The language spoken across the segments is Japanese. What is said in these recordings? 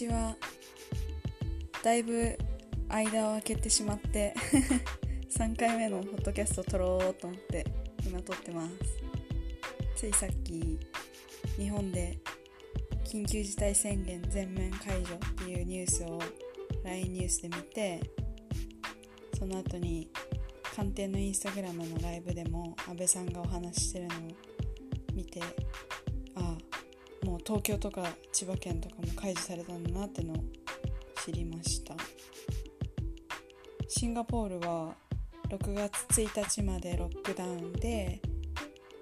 ちはだいぶ間を空けてしまって 3回目のポッドキャスト撮ろうと思って今撮ってます。ついさっき日本で緊急事態宣言全面解除っていうニュースを LINE ニュースで見てその後に官邸のインスタグラムのライブでも安倍さんがお話ししてるのを見てああもう東京とか千葉県とかも解除されたんだなってのを知りました。シンガポールは6月1日までロックダウンで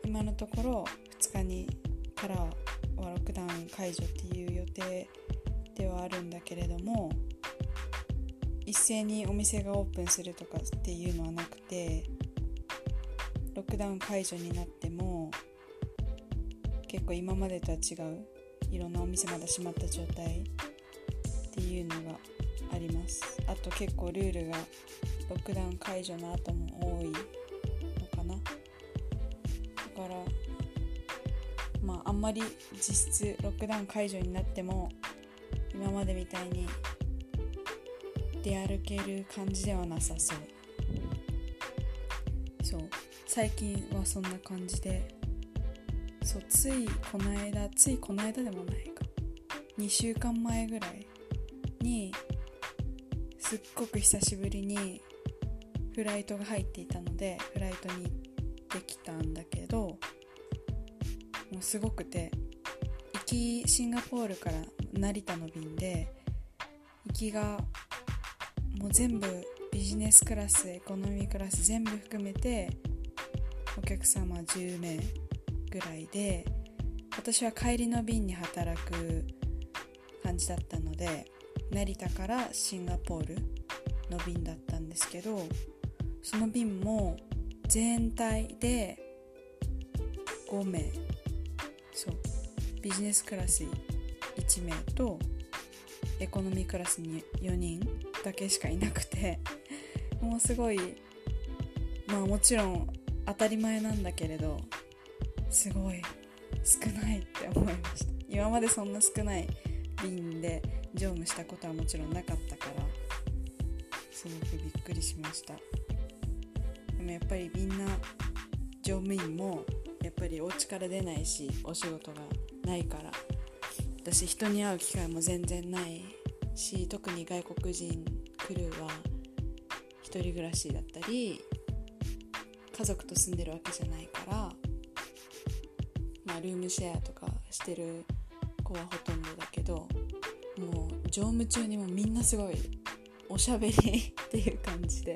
今のところ2日にからはロックダウン解除っていう予定ではあるんだけれども一斉にお店がオープンするとかっていうのはなくてロックダウン解除になっても結構今までとは違ういろんなお店まだ閉まった状態っていうのがあります。あと結構ルールがロックダウン解除の後も多いのかな。だからまああんまり実質ロックダウン解除になっても今までみたいに出歩ける感じではなさそう。そう。最近はそんな感じでそうついこの間ついこの間でもないか。2週間前ぐらいにすっごく久しぶりにフライトが入っていたのでフライトに行ってきたんだけどもうすごくて行きシンガポールから成田の便で行きがもう全部ビジネスクラスエコノミークラス全部含めてお客様10名ぐらいで私は帰りの便に働く感じだったので成田からシンガポールの便だったんですけどその便も全体で5名そうビジネスクラス1名とエコノミークラスに4人だけしかいなくてもうすごいまあもちろん当たり前なんだけれどすごい少ないって思いました。今までそんな少ない便で乗務したことはもちろんなかったからすごくびっくりしました。でもやっぱりみんな乗務員もやっぱりお家から出ないしお仕事がないから私人に会う機会も全然ないし特に外国人クルーは1人暮らしだったり家族と住んでるわけじゃないからルームシェアとかしてる子はほとんどだけどもう乗務中にもみんなすごいおしゃべりっていう感じで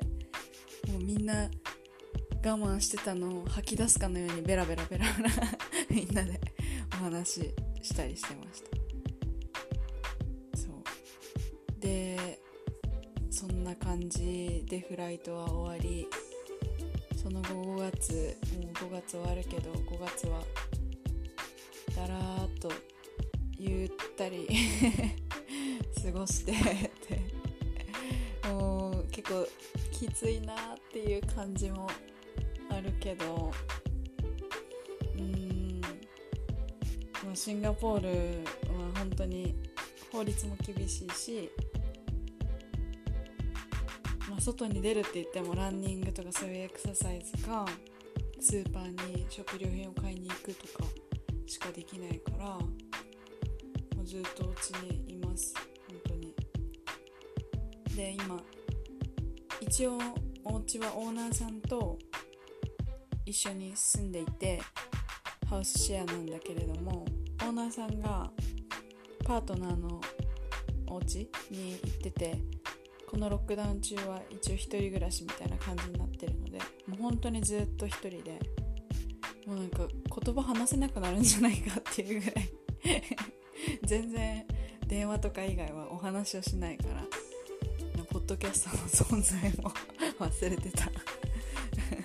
もうみんな我慢してたのを吐き出すかのようにベラベラベラベラみんなで お話ししたりしてました。そう。でそんな感じでフライトは終わりその後5月もう5月終わるけど5月はだらーっとゆったり 過ごしててもう結構きついなっていう感じもあるけどうん、まあ、シンガポールは本当に法律も厳しいし、まあ、外に出るって言ってもランニングとかそういうエクササイズかスーパーに食料品を買いに行くとかしかできないからもうずっとお家にいます。本当に。で今一応お家はオーナーさんと一緒に住んでいてハウスシェアなんだけれどもオーナーさんがパートナーのお家に行っててこのロックダウン中は一応一人暮らしみたいな感じになってるのでもう本当にずっと一人でもうなんか言葉話せなくなるんじゃないかっていうぐらい。全然電話とか以外はお話をしないから。ポッドキャストの存在も 忘れてた。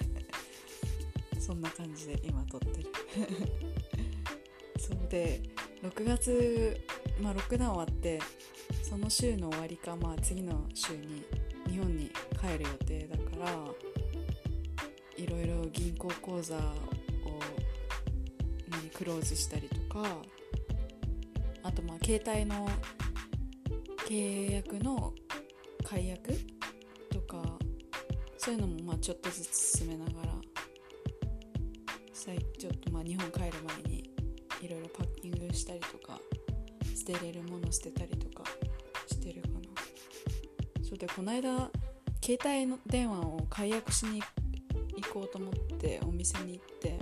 そんな感じで今撮ってる。そうで6月、まあ、ロックダウン終わってその週の終わりか、まあ、次の週に日本に帰る予定だからいろいろ銀行口座をクローズしたりとかあとまあ携帯の契約の解約とかそういうのもまあちょっとずつ進めながらちょっとまあ日本帰る前にいろいろパッキングしたりとか捨てれるもの捨てたりとかしてるかな。そうでこの間携帯の電話を解約しに行こうと思ってお店に行って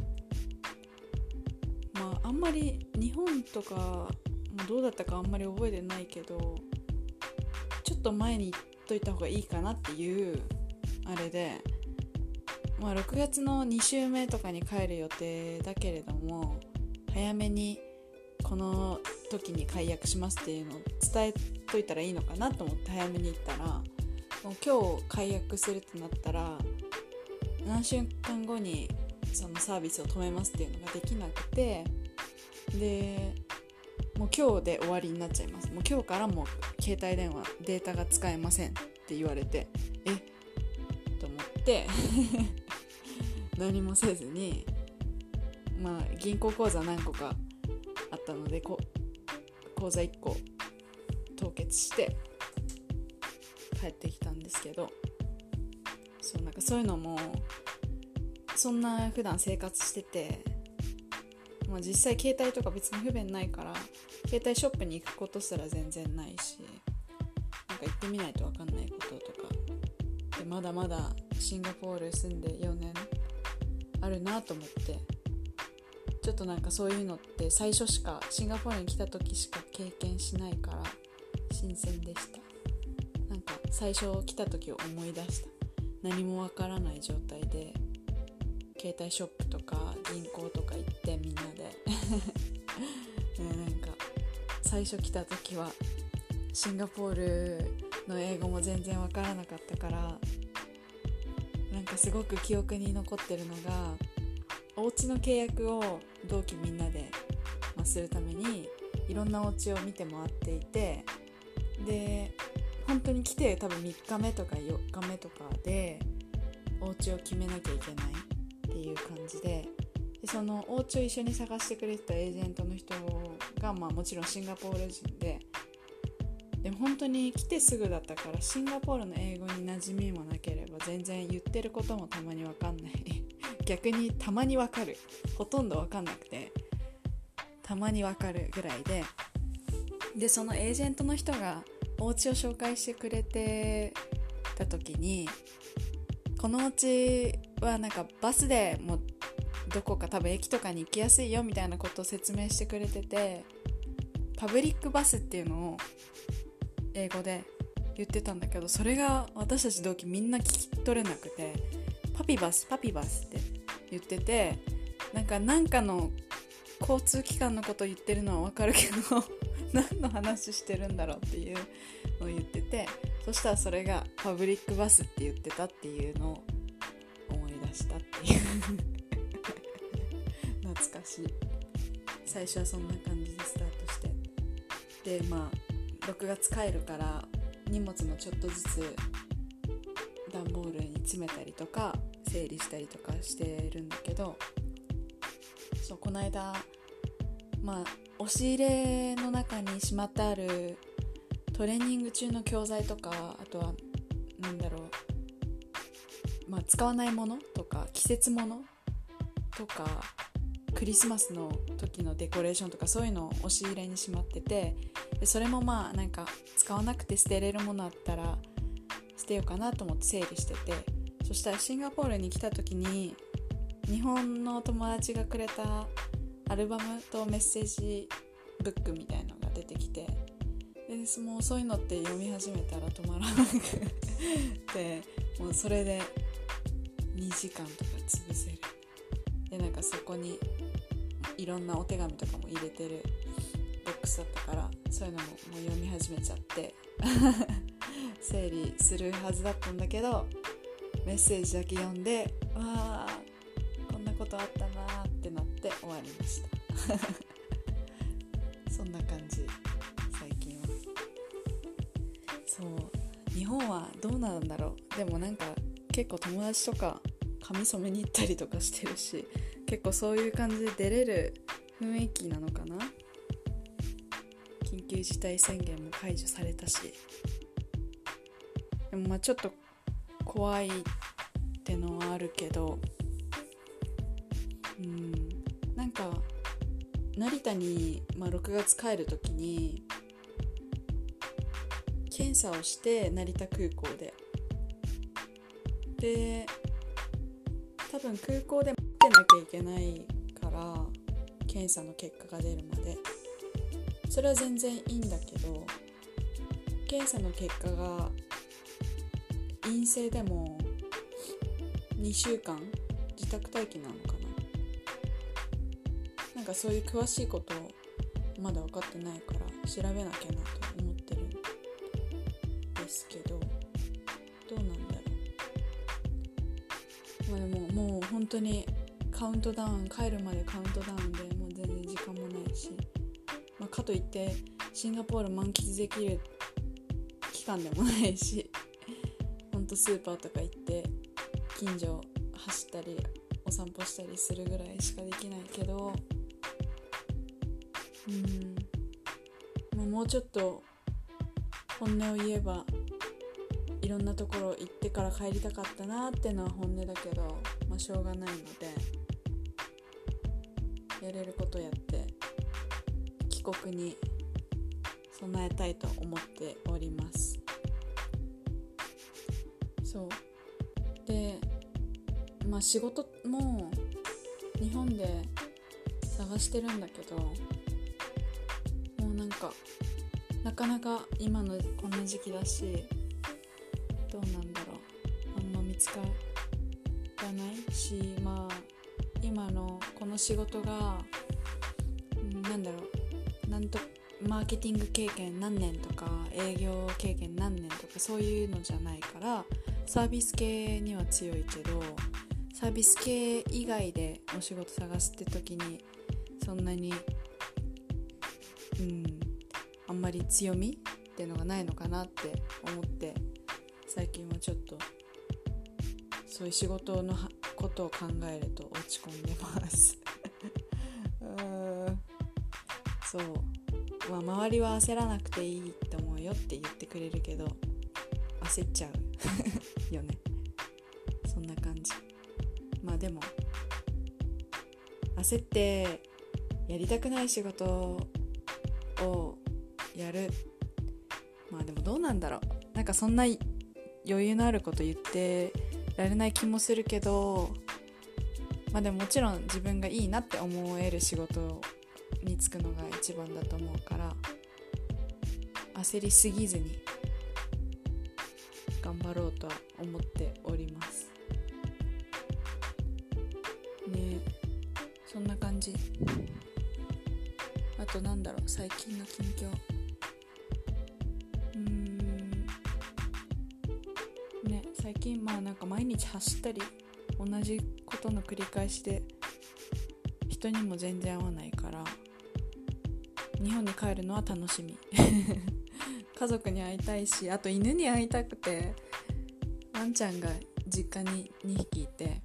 あんまり日本とかもどうだったかあんまり覚えてないけどちょっと前に行っといた方がいいかなっていうあれでまあ6月の2週目とかに帰る予定だけれども早めにこの時に解約しますっていうのを伝えといたらいいのかなと思って早めに行ったらもう今日解約するってなったら何週間後にそのサービスを止めますっていうのができなくてでもう今日で終わりになっちゃいます。もう今日からもう携帯電話データが使えませんって言われてえ？と思って。何もせずにまあ銀行口座何個かあったのでこ口座1個凍結して帰ってきたんですけど。そうなんかそういうのもそんな普段生活してて、まあ、実際携帯とか別に不便ないから携帯ショップに行くことすら全然ないしなんか行ってみないと分かんないこととか。でまだまだシンガポール住んで4年あるなと思ってちょっとなんかそういうのって最初しかシンガポールに来た時しか経験しないから新鮮でした。なんか最初来た時を思い出した。何もわからない状態で携帯ショップとか銀行とか行ってみんなで。ね、なんか最初来た時はシンガポールの英語も全然わからなかったからなんかすごく記憶に残ってるのがお家の契約を同期みんなで、まあ、するためにいろんなお家を見て回っていてで本当に来て多分3日目とか4日目とかでお家を決めなきゃいけない。っていう感じででそのお家を一緒に探してくれてたエージェントの人が、まあ、もちろんシンガポール人ででも本当に来てすぐだったからシンガポールの英語に馴染みもなければ全然言ってることもたまに分かんない。逆にたまに分かる。ほとんど分かんなくてたまに分かるぐらいででそのエージェントの人がお家を紹介してくれてた時にこのお家はなんかバスでもどこか多分駅とかに行きやすいよみたいなことを説明してくれててパブリックバスっていうのを英語で言ってたんだけどそれが私たち同期みんな聞き取れなくてパピバスパピバスって言っててなんかなんかの交通機関のこと言ってるのは分かるけど 何の話してるんだろうっていうのを言っててそしたらそれがパブリックバスって言ってたっていうのをしたっていう懐かしい。最初はそんな感じでスタートして。でまあ6月帰るから荷物もちょっとずつ段ボールに詰めたりとか整理したりとかしてるんだけどそうこの間まあ押し入れの中にしまってあるトレーニング中の教材とかあとは何だろう、使わないものとか季節ものとかクリスマスの時のデコレーションとかそういうのを押し入れにしまっててでそれもまあなんか使わなくて捨てれるものあったら捨てようかなと思って整理しててそしたらシンガポールに来た時に日本の友達がくれたアルバムとメッセージブックみたいのが出てきてでもうそういうのって読み始めたら止まらなくてもうそれで時間とか潰せる。でなんかそこにいろんなお手紙とかも入れてる。ボックスだったからそういうのももう読み始めちゃって。整理するはずだったんだけどメッセージだけ読んでわあこんなことあったなってなって終わりました。そんな感じ最近は。そう日本はどうなんだろう。でもなんか結構友達とか髪染めに行ったりとかしてるし結構そういう感じで出れる雰囲気なのかな？緊急事態宣言も解除されたし。でもまあちょっと怖いってのはあるけどうんなんか成田に、まあ、6月帰る時に検査をして成田空港で。で多分空港で待ってなきゃいけないから検査の結果が出るまで。それは全然いいんだけど検査の結果が陰性でも2週間自宅待機なのかな。なんかそういう詳しいことまだ分かってないから調べなきゃなと思ってるんですけどどうなんだろう。まあでも本当にカウントダウン帰るまでカウントダウンでもう全然時間もないし、まあ、かといってシンガポール満喫できる期間でもないし。ほんとスーパーとか行って近所走ったりお散歩したりするぐらいしかできないけど。うん、まあ、もうちょっと本音を言えばいろんなところ行ってから帰りたかったなってのは本音だけど、まあ、しょうがないのでやれることやって帰国に備えたいと思っております。そう。でまあ仕事も日本で探してるんだけどもうなんかなかなか今のこの時期だしどうなんだろう。あんま見つからないしまあ今のこの仕事が、うん、なんだろうなんとマーケティング経験何年とか営業経験何年とかそういうのじゃないからサービス系には強いけどサービス系以外でお仕事探すって時にそんなにうんあんまり強みっていうのがないのかなって思って最近はちょっとそういう仕事のことを考えると落ち込んでます。うそう。まあ周りは焦らなくていいと思うよって言ってくれるけど焦っちゃう。よね。そんな感じ。まあでも焦ってやりたくない仕事をやる。まあでもどうなんだろう。なんかそんな余裕のあること言ってられない気もするけどまあでももちろん自分がいいなって思える仕事に就くのが一番だと思うから焦りすぎずに頑張ろうとは思っております。ねそんな感じ。あとなんだろう最近の近況。毎日走ったり同じことの繰り返しで人にも全然会わないから日本に帰るのは楽しみ。家族に会いたいしあと犬に会いたくてワンちゃんが実家に2匹いて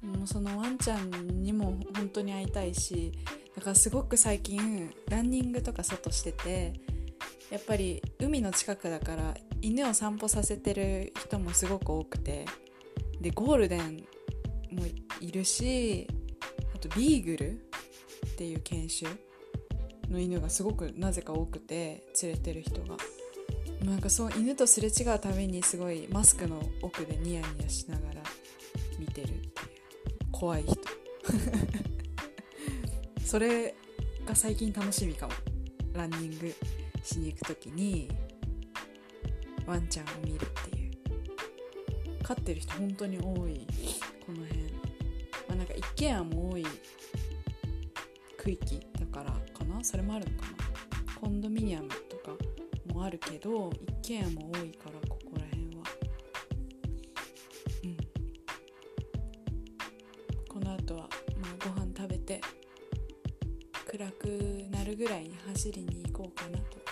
もうそのワンちゃんにも本当に会いたいしだからすごく最近ランニングとか外しててやっぱり海の近くだから犬を散歩させてる人もすごく多くてでゴールデンもいるしあとビーグルっていう犬種の犬がすごくなぜか多くて連れてる人が。なんかそう犬とすれ違うたびにすごいマスクの奥でニヤニヤしながら見てるっていう怖い人。それが最近楽しみかも。ランニングしに行く時に。ワンちゃんを見るっていう。飼ってる人本当に多い。この辺、まあ、なんか一軒家も多い区域だからかな。それもあるのかな。コンドミニアムとかもあるけど一軒家も多いからここら辺は。うん。この後はまあご飯食べて暗くなるぐらいに走りに行こうかなと。